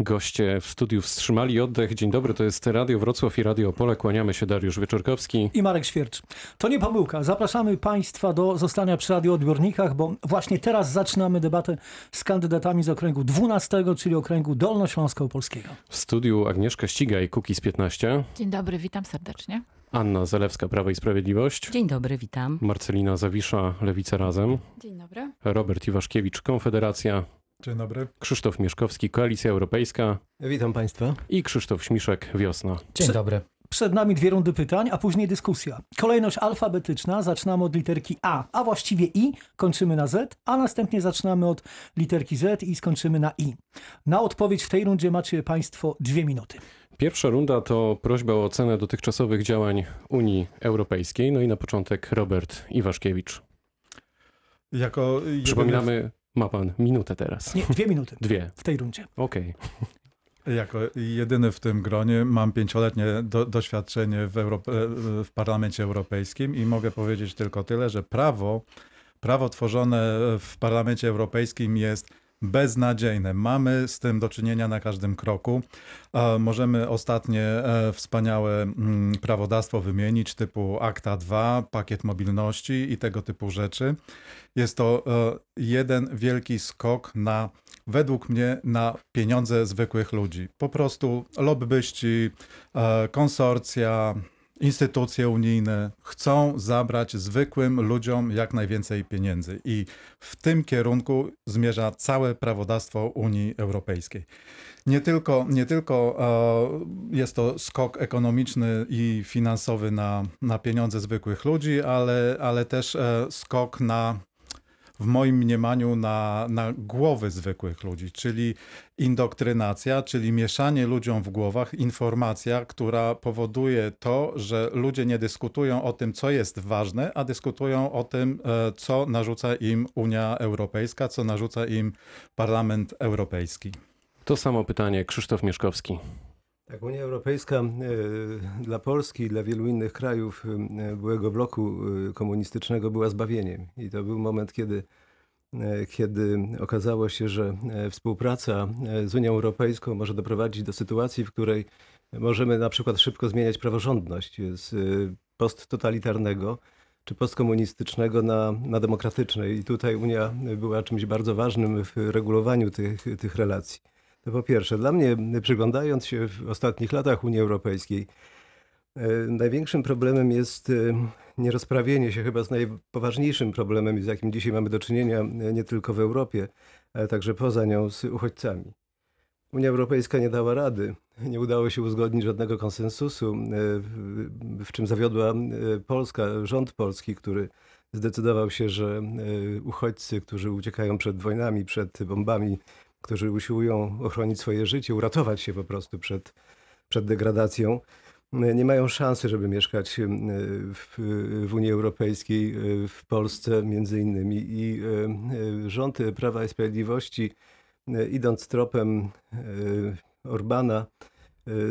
Goście w studiu wstrzymali oddech. Dzień dobry, to jest Radio Wrocław i Radio Opole. Kłaniamy się Dariusz Wieczorkowski. I Marek Świercz. To nie pomyłka. Zapraszamy Państwa do zostania przy radioodbiornikach, bo właśnie teraz zaczynamy debatę z kandydatami z okręgu 12, czyli okręgu Dolnośląsko-Polskiego. W studiu Agnieszka Ścigaj, Kukiz 15. Dzień dobry, witam serdecznie. Anna Zalewska, Prawo i Sprawiedliwość. Dzień dobry, witam. Marcelina Zawisza, Lewica Razem. Dzień dobry. Robert Iwaszkiewicz, Konfederacja. Dzień dobry. Krzysztof Mieszkowski, Koalicja Europejska. Witam Państwa. I Krzysztof Śmiszek, Wiosna. Dzień dobry. Przed nami dwie rundy pytań, a później dyskusja. Kolejność alfabetyczna. Zaczynamy od literki A, a właściwie I, kończymy na Z, a następnie zaczynamy od literki Z i skończymy na I. Na odpowiedź w tej rundzie macie Państwo dwie minuty. Pierwsza runda to prośba o ocenę dotychczasowych działań Unii Europejskiej. No i na początek Robert Iwaszkiewicz. Jako jedyny, Przypominamy, ma pan minutę teraz. Nie, dwie minuty Dwie. w tej rundzie. Okej. jako jedyny w tym gronie mam pięcioletnie do, doświadczenie w, Europe, w Parlamencie Europejskim i mogę powiedzieć tylko tyle, że prawo, prawo tworzone w Parlamencie Europejskim jest beznadziejne. Mamy z tym do czynienia na każdym kroku. E, Możemy ostatnie e, wspaniałe mm, prawodawstwo wymienić, typu Akta 2, pakiet mobilności i tego typu rzeczy. Jest to e, jeden wielki skok na, według mnie, na pieniądze zwykłych ludzi. Po prostu lobbyści, konsorcja, instytucje unijne chcą zabrać zwykłym ludziom jak najwięcej pieniędzy i w tym kierunku zmierza całe prawodawstwo Unii Europejskiej. Nie tylko, nie tylko e, jest to skok ekonomiczny i finansowy na, na pieniądze zwykłych ludzi, ale, ale też e, skok na w moim mniemaniu na, na głowy zwykłych ludzi, czyli indoktrynacja, czyli mieszanie ludziom w głowach, informacja, która powoduje to, że ludzie nie dyskutują o tym, co jest ważne, a dyskutują o tym, e, co narzuca im Unia Europejska, co narzuca im Parlament Europejski. To samo pytanie Krzysztof Mieszkowski. Tak, Unia Europejska e, dla Polski i dla wielu innych krajów e, byłego bloku e, komunistycznego była zbawieniem. I to był moment, kiedy, kiedy okazało się, że współpraca z Unią Europejską może doprowadzić do sytuacji, w której możemy na przykład szybko zmieniać praworządność z posttotalitarnego czy postkomunistycznego na, na demokratyczne. I tutaj Unia była czymś bardzo ważnym w regulowaniu tych, tych relacji. To po pierwsze. Dla mnie, przyglądając się w ostatnich latach Unii Europejskiej, e, największym problemem jest e, nierozprawienie się chyba z najpoważniejszym problemem, z jakim dzisiaj mamy do czynienia e, nie tylko w Europie, ale także poza nią z uchodźcami. Unia Europejska nie dała rady, nie udało się uzgodnić żadnego konsensusu, w, czym zawiodła Polska, rząd polski, który zdecydował się, że uchodźcy, którzy uciekają przed wojnami, przed bombami, którzy usiłują ochronić swoje życie, uratować się po prostu przed, przed degradacją, nie mają szansy, żeby mieszkać w, w Unii Europejskiej, e, w Polsce między innymi. I e, e, rząd Prawa i Sprawiedliwości, idąc tropem Orbana,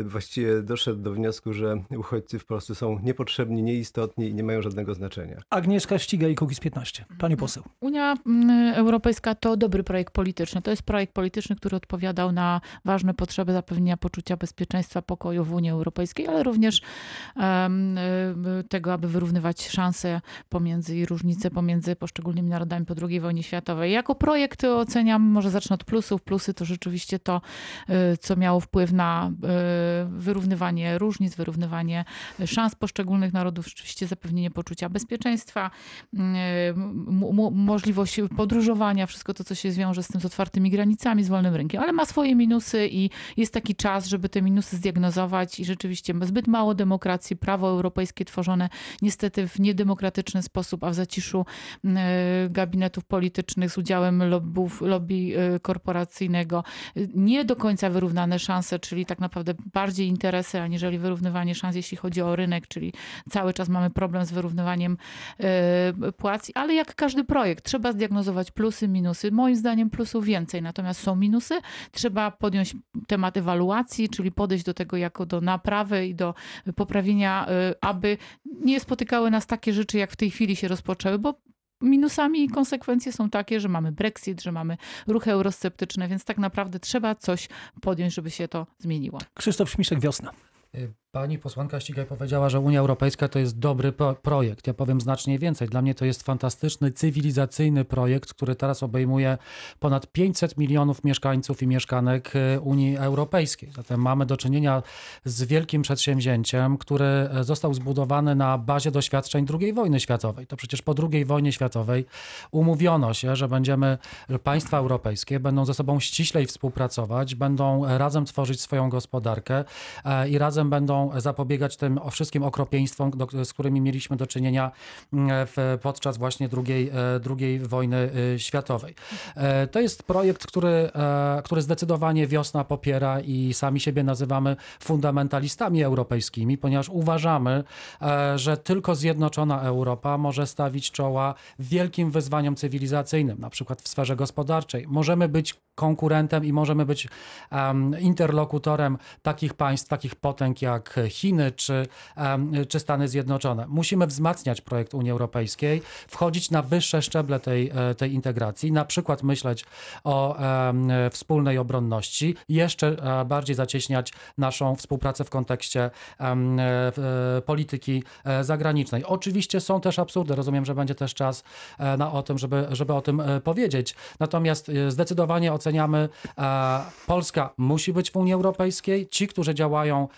właściwie doszedł do wniosku, że uchodźcy w Polsce są niepotrzebni, nieistotni i nie mają żadnego znaczenia. Agnieszka Ściga i Kukiz 15. Pani poseł. Unia mm, Europejska to dobry projekt polityczny. To jest projekt polityczny, który odpowiadał na ważne potrzeby zapewnienia poczucia bezpieczeństwa, pokoju w Unii Europejskiej, ale również y, tego, aby wyrównywać szanse pomiędzy i różnice pomiędzy poszczególnymi narodami po II wojnie światowej. Jako projekt oceniam, może zacznę od plusów. Plusy to rzeczywiście to, y, co miało wpływ na y, wyrównywanie różnic, wyrównywanie szans poszczególnych narodów, rzeczywiście zapewnienie poczucia bezpieczeństwa, możliwość podróżowania, wszystko to, co się wiąże z tym, z otwartymi granicami, z wolnym rynkiem, ale ma swoje minusy i jest taki czas, żeby te minusy zdiagnozować i rzeczywiście zbyt mało demokracji, prawo europejskie tworzone niestety w niedemokratyczny sposób, a w zaciszu e, gabinetów politycznych z udziałem lobby e, korporacyjnego, nie do końca wyrównane szanse, czyli tak naprawdę bardziej interesy, aniżeli wyrównywanie szans, jeśli chodzi o rynek, czyli cały czas mamy problem z wyrównywaniem e, płac, ale jak każdy projekt, trzeba zdiagnozować plusy, minusy. Moim zdaniem plusów więcej, natomiast są minusy. Trzeba podjąć temat ewaluacji, czyli podejść do tego jako do naprawy i do poprawienia, e, aby nie spotykały nas takie rzeczy, jak w tej chwili się rozpoczęły, bo minusami i konsekwencje są takie, że mamy Brexit, że mamy ruchy eurosceptyczne, więc tak naprawdę trzeba coś podjąć, żeby się to zmieniło. Krzysztof Śmiszek, wiosna. Pani posłanka Ścigaj powiedziała, że Unia Europejska to jest dobry pro- projekt. Ja powiem znacznie więcej. Dla mnie to jest fantastyczny, cywilizacyjny projekt, który teraz obejmuje ponad 500 milionów mieszkańców i mieszkanek y, Unii Europejskiej. Zatem mamy do czynienia z wielkim przedsięwzięciem, który e, został zbudowany na bazie doświadczeń II wojny światowej. To przecież po II wojnie światowej umówiono się, że będziemy, że państwa europejskie będą ze sobą ściślej współpracować, będą razem tworzyć swoją gospodarkę e, i razem będą zapobiegać tym wszystkim okropieństwom, do, z którymi mieliśmy do czynienia mm, w, podczas właśnie drugiej, e, drugiej wojny e, światowej. E, To jest projekt, który, który zdecydowanie wiosna popiera i sami siebie nazywamy fundamentalistami europejskimi, ponieważ uważamy, że tylko zjednoczona Europa może stawić czoła wielkim wyzwaniom cywilizacyjnym, na przykład w sferze gospodarczej. Możemy być konkurentem i możemy być em, interlokutorem takich państw, takich potęg jak Chiny czy, czy Stany Zjednoczone. Musimy wzmacniać projekt Unii Europejskiej, wchodzić na wyższe szczeble tej, e, tej integracji, na przykład myśleć o wspólnej obronności, jeszcze e, bardziej zacieśniać naszą współpracę w kontekście e, polityki zagranicznej. Oczywiście są też absurdy, rozumiem, że będzie też czas na o tym, żeby, żeby o tym powiedzieć. Natomiast zdecydowanie oceniamy, Polska musi być w Unii Europejskiej. Ci, którzy działają,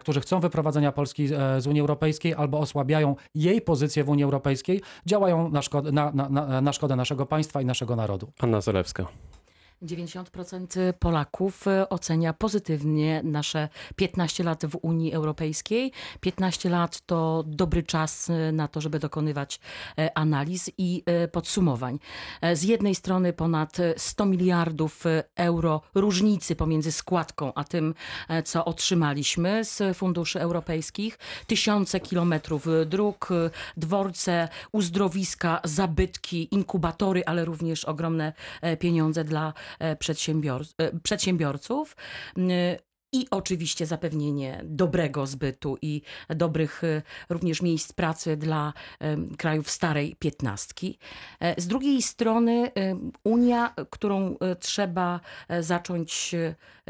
którzy chcą wyprowadzenia Polski e, z Unii Europejskiej albo osłabiają jej pozycję w Unii Europejskiej, działają na szkodę, na, na, na, na szkodę naszego państwa i naszego narodu. Anna Zalewska. 90% Polaków e, ocenia pozytywnie nasze 15 lat w Unii Europejskiej. 15 lat to dobry czas e, na to, żeby dokonywać e, analiz i podsumowań. Z jednej strony ponad e, 100 miliardów euro różnicy pomiędzy składką a tym, co otrzymaliśmy z funduszy europejskich. Tysiące kilometrów dróg, dworce, uzdrowiska, zabytki, inkubatory, ale również ogromne pieniądze dla przedsiębiorców. I oczywiście zapewnienie dobrego zbytu i dobrych e, również miejsc pracy dla krajów starej piętnastki. E, Z drugiej strony Unia, którą e, trzeba zacząć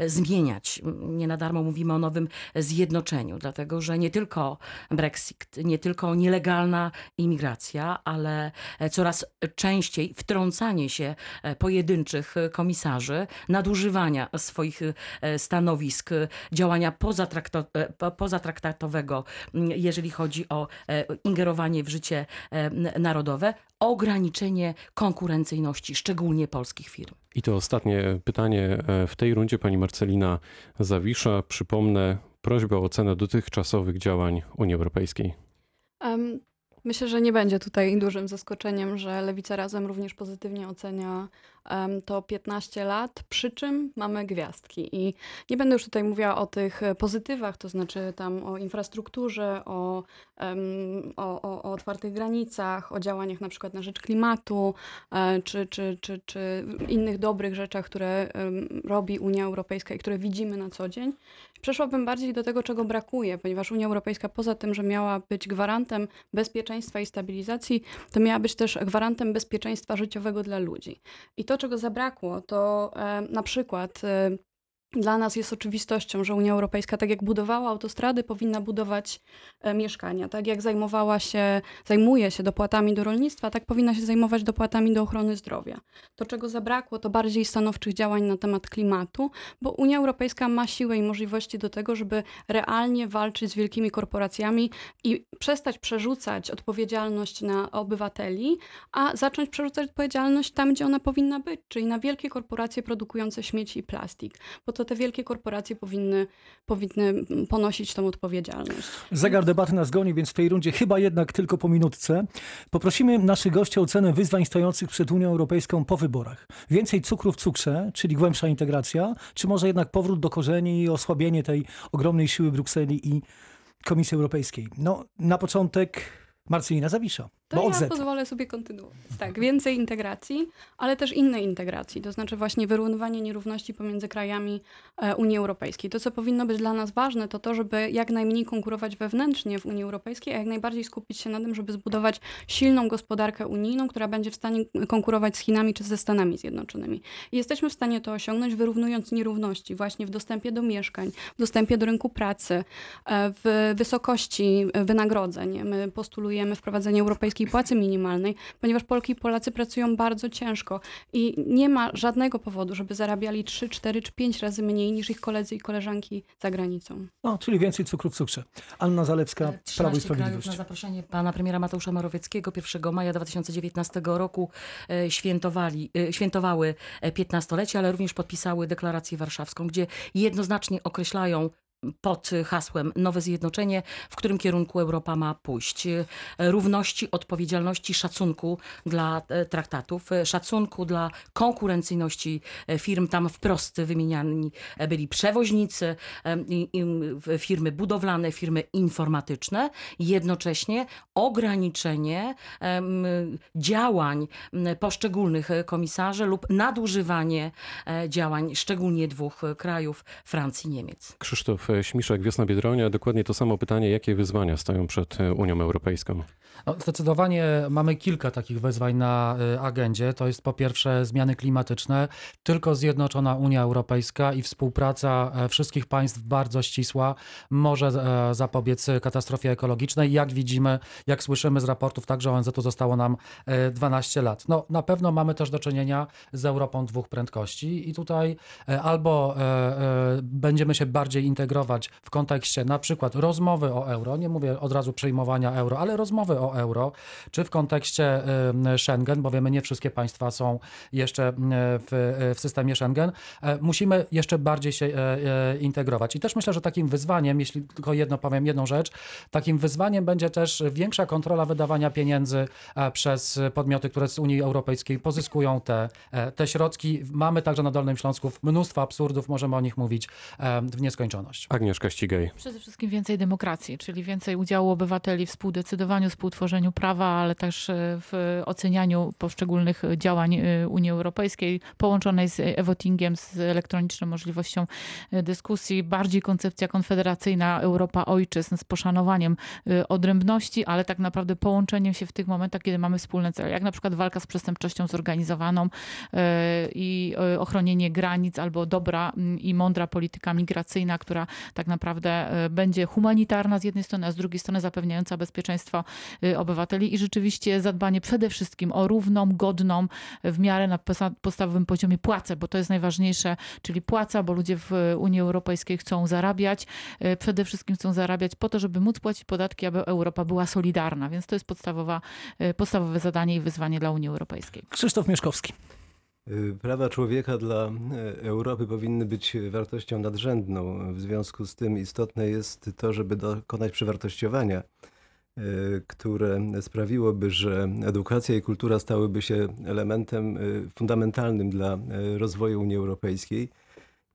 zmieniać. Nie na darmo mówimy o nowym zjednoczeniu, dlatego że nie tylko Brexit, nie tylko nielegalna imigracja, ale coraz częściej wtrącanie się pojedynczych komisarzy, nadużywania swoich stanowisk, działania e, po- pozatraktatowego, m, jeżeli chodzi o e, ingerowanie w życie e, narodowe, ograniczenie konkurencyjności, szczególnie polskich firm. I to ostatnie pytanie e, w tej rundzie pani Marcelina Zawisza. Przypomnę prośbę o ocenę dotychczasowych działań Unii Europejskiej. Em, Myślę, że nie będzie tutaj dużym zaskoczeniem, że Lewica Razem również pozytywnie ocenia em, to 15 lat, przy czym mamy gwiazdki. I nie będę już tutaj mówiła o tych pozytywach, to znaczy tam o infrastrukturze, o, em, o, o, o otwartych granicach, o działaniach na przykład na rzecz klimatu, e, czy, czy, czy, czy innych dobrych rzeczach, które robi Unia Europejska i które widzimy na co dzień. Przeszłabym bardziej do tego, czego brakuje, ponieważ Unia Europejska poza tym, że miała być gwarantem bezpieczeństwa i stabilizacji, to miała być też gwarantem bezpieczeństwa życiowego dla ludzi. I to, czego zabrakło, to e, na przykład e, dla nas jest oczywistością, że Unia Europejska, tak jak budowała autostrady, powinna budować e, mieszkania. Tak jak zajmowała się, zajmuje się dopłatami do rolnictwa, tak powinna się zajmować dopłatami do ochrony zdrowia. To, czego zabrakło, to bardziej stanowczych działań na temat klimatu, bo Unia Europejska ma siłę i możliwości do tego, żeby realnie walczyć z wielkimi korporacjami i przestać przerzucać odpowiedzialność na obywateli, a zacząć przerzucać odpowiedzialność tam, gdzie ona powinna być, czyli na wielkie korporacje produkujące śmieci i plastik, bo to te wielkie korporacje powinny, powinny ponosić tą odpowiedzialność. Zegar debaty nas goni, więc w tej rundzie chyba jednak tylko po minutce. Poprosimy naszych gości o ocenę wyzwań stojących przed Unią Europejską po wyborach. Więcej cukru w cukrze, czyli głębsza integracja, czy może jednak powrót do korzeni i osłabienie tej ogromnej siły Brukseli i Komisji Europejskiej? No, na początek Marcelina Zawisza, To bo ja pozwolę sobie kontynuować. Tak, więcej integracji, ale też innej integracji, to znaczy właśnie wyrównywanie nierówności pomiędzy krajami e, Unii Europejskiej. To, co powinno być dla nas ważne, to to, żeby jak najmniej konkurować wewnętrznie w Unii Europejskiej, a jak najbardziej skupić się na tym, żeby zbudować silną gospodarkę unijną, która będzie w stanie konkurować z Chinami czy ze Stanami Zjednoczonymi. I jesteśmy w stanie to osiągnąć, wyrównując nierówności właśnie w dostępie do mieszkań, w dostępie do rynku pracy, e, w wysokości wynagrodzeń. My postulujemy wprowadzenie europejskiej płacy minimalnej, ponieważ Polki i Polacy pracują bardzo ciężko i nie ma żadnego powodu, żeby zarabiali 3, 4 czy 5 razy mniej niż ich koledzy i koleżanki za granicą. No, czyli więcej cukru w cukrze. Anna Zalewska, Prawo i 13 krajów Sprawiedliwość. na zaproszenie pana premiera Mateusza Morawieckiego 1 maja 2019 roku e, świętowali, e, świętowały e, 15-lecie, ale również podpisały deklarację warszawską, gdzie jednoznacznie określają pod hasłem Nowe Zjednoczenie, w którym kierunku Europa ma pójść. Równości, odpowiedzialności, szacunku dla e, traktatów, e, szacunku dla konkurencyjności e, firm. Tam wprost wymieniani byli przewoźnicy, firmy budowlane, firmy informatyczne. Jednocześnie ograniczenie działań poszczególnych komisarzy lub nadużywanie działań szczególnie dwóch krajów, Francji i Niemiec. Krzysztof Śmiszek, Wiosna Biedronia. Dokładnie to samo pytanie. Jakie wyzwania stoją przed e, Unią Europejską? No, zdecydowanie mamy kilka takich wyzwań na y, agendzie. To jest po pierwsze zmiany klimatyczne. Tylko zjednoczona Unia Europejska i współpraca e, wszystkich państw bardzo ścisła może e, zapobiec katastrofie ekologicznej. Jak widzimy, jak słyszymy z raportów, także ONZ-u zostało nam e, 12 lat. No, na pewno mamy też do czynienia z Europą dwóch prędkości i tutaj e, albo e, e, będziemy się bardziej integrować w kontekście na przykład rozmowy o euro, nie mówię od razu przyjmowania euro, ale rozmowy o euro, czy w kontekście Schengen, bo wiemy, nie wszystkie państwa są jeszcze w, w systemie Schengen. E, Musimy jeszcze bardziej się e, e, integrować. I też myślę, że takim wyzwaniem, jeśli tylko jedno powiem, jedną rzecz, takim wyzwaniem będzie też większa kontrola wydawania pieniędzy przez podmioty, które z Unii Europejskiej pozyskują te, te środki. Mamy także na Dolnym Śląsku mnóstwo absurdów, możemy o nich mówić w nieskończoność. Agnieszka Ścigaj. Przede wszystkim więcej demokracji, czyli więcej udziału obywateli w współdecydowaniu, współtworzeniu prawa, ale też e, w ocenianiu poszczególnych działań e, Unii Europejskiej, połączonej z e-votingiem, z elektroniczną możliwością e, dyskusji. Bardziej koncepcja konfederacyjna Europa ojczyzn z poszanowaniem odrębności, ale tak naprawdę połączeniem się w tych momentach, kiedy mamy wspólne cele, jak na przykład walka z przestępczością zorganizowaną i ochronienie granic albo dobra i mądra polityka migracyjna, która tak naprawdę e, będzie humanitarna z jednej strony, a z drugiej strony zapewniająca bezpieczeństwo e, obywateli i rzeczywiście zadbanie przede wszystkim o równą, godną, w miarę na podstawowym poziomie płacę, bo to jest najważniejsze, czyli płaca, bo ludzie w Unii Europejskiej chcą zarabiać, e, przede wszystkim chcą zarabiać po to, żeby móc płacić podatki, aby Europa była solidarna, więc to jest podstawowa, podstawowe zadanie i wyzwanie dla Unii Europejskiej. Krzysztof Mieszkowski. Y, Prawa człowieka dla e, Europy powinny być wartością nadrzędną. W związku z tym istotne jest to, żeby dokonać przewartościowania, e, które sprawiłoby, że edukacja i kultura stałyby się elementem fundamentalnym dla rozwoju Unii Europejskiej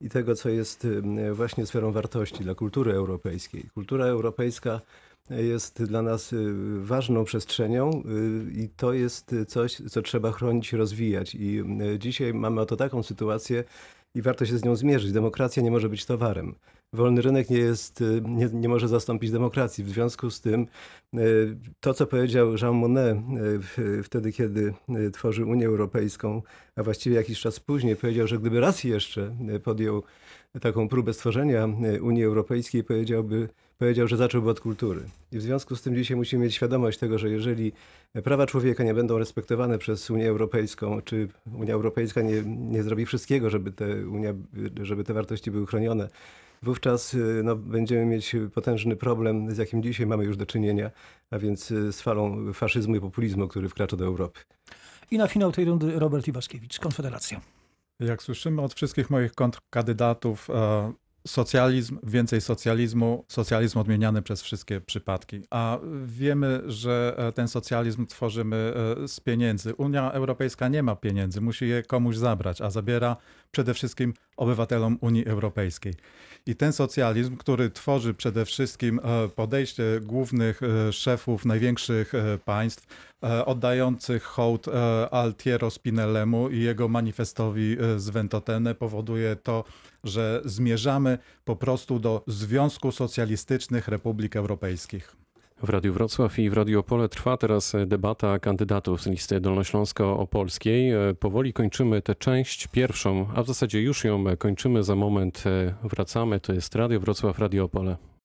i tego, co jest właśnie sferą wartości dla kultury europejskiej. Kultura europejska jest dla nas y, ważną przestrzenią y, i to jest coś, co trzeba chronić rozwijać. I y, dzisiaj mamy oto taką sytuację i warto się z nią zmierzyć. Demokracja nie może być towarem. Wolny rynek nie, jest, nie, nie może zastąpić demokracji. W związku z tym to, co powiedział Jean Monnet wtedy, kiedy tworzył Unię Europejską, a właściwie jakiś czas później powiedział, że gdyby raz jeszcze podjął taką próbę stworzenia Unii Europejskiej, powiedziałby, powiedział, że zacząłby od kultury. I w związku z tym dzisiaj musimy mieć świadomość tego, że jeżeli prawa człowieka nie będą respektowane przez Unię Europejską, czy Unia Europejska nie, nie zrobi wszystkiego, żeby te, Unia, żeby te wartości były chronione, wówczas no, będziemy mieć potężny problem, z jakim dzisiaj mamy już do czynienia, a więc z falą faszyzmu i populizmu, który wkracza do Europy. I na finał tej rundy Robert Iwaszkiewicz, Konfederacja. Jak słyszymy od wszystkich moich kontrkandydatów, e, socjalizm, więcej socjalizmu, socjalizm odmieniany przez wszystkie przypadki. A wiemy, że e, ten socjalizm tworzymy e, z pieniędzy. Unia Europejska nie ma pieniędzy, musi je komuś zabrać, a zabiera przede wszystkim obywatelom Unii Europejskiej. I ten socjalizm, który tworzy przede wszystkim e, podejście głównych szefów największych państw, oddających hołd e, Altiero Spinellemu i jego manifestowi e, z Ventotene, powoduje to, że zmierzamy po prostu do Związku Socjalistycznych Republik Europejskich. W Radiu Wrocław i w Radiu Opole trwa teraz e, debata kandydatów z listy dolnośląsko-opolskiej. E, Powoli kończymy tę część pierwszą, a w zasadzie już ją kończymy. Za moment e, wracamy. To jest Radio Wrocław, Radio Opole.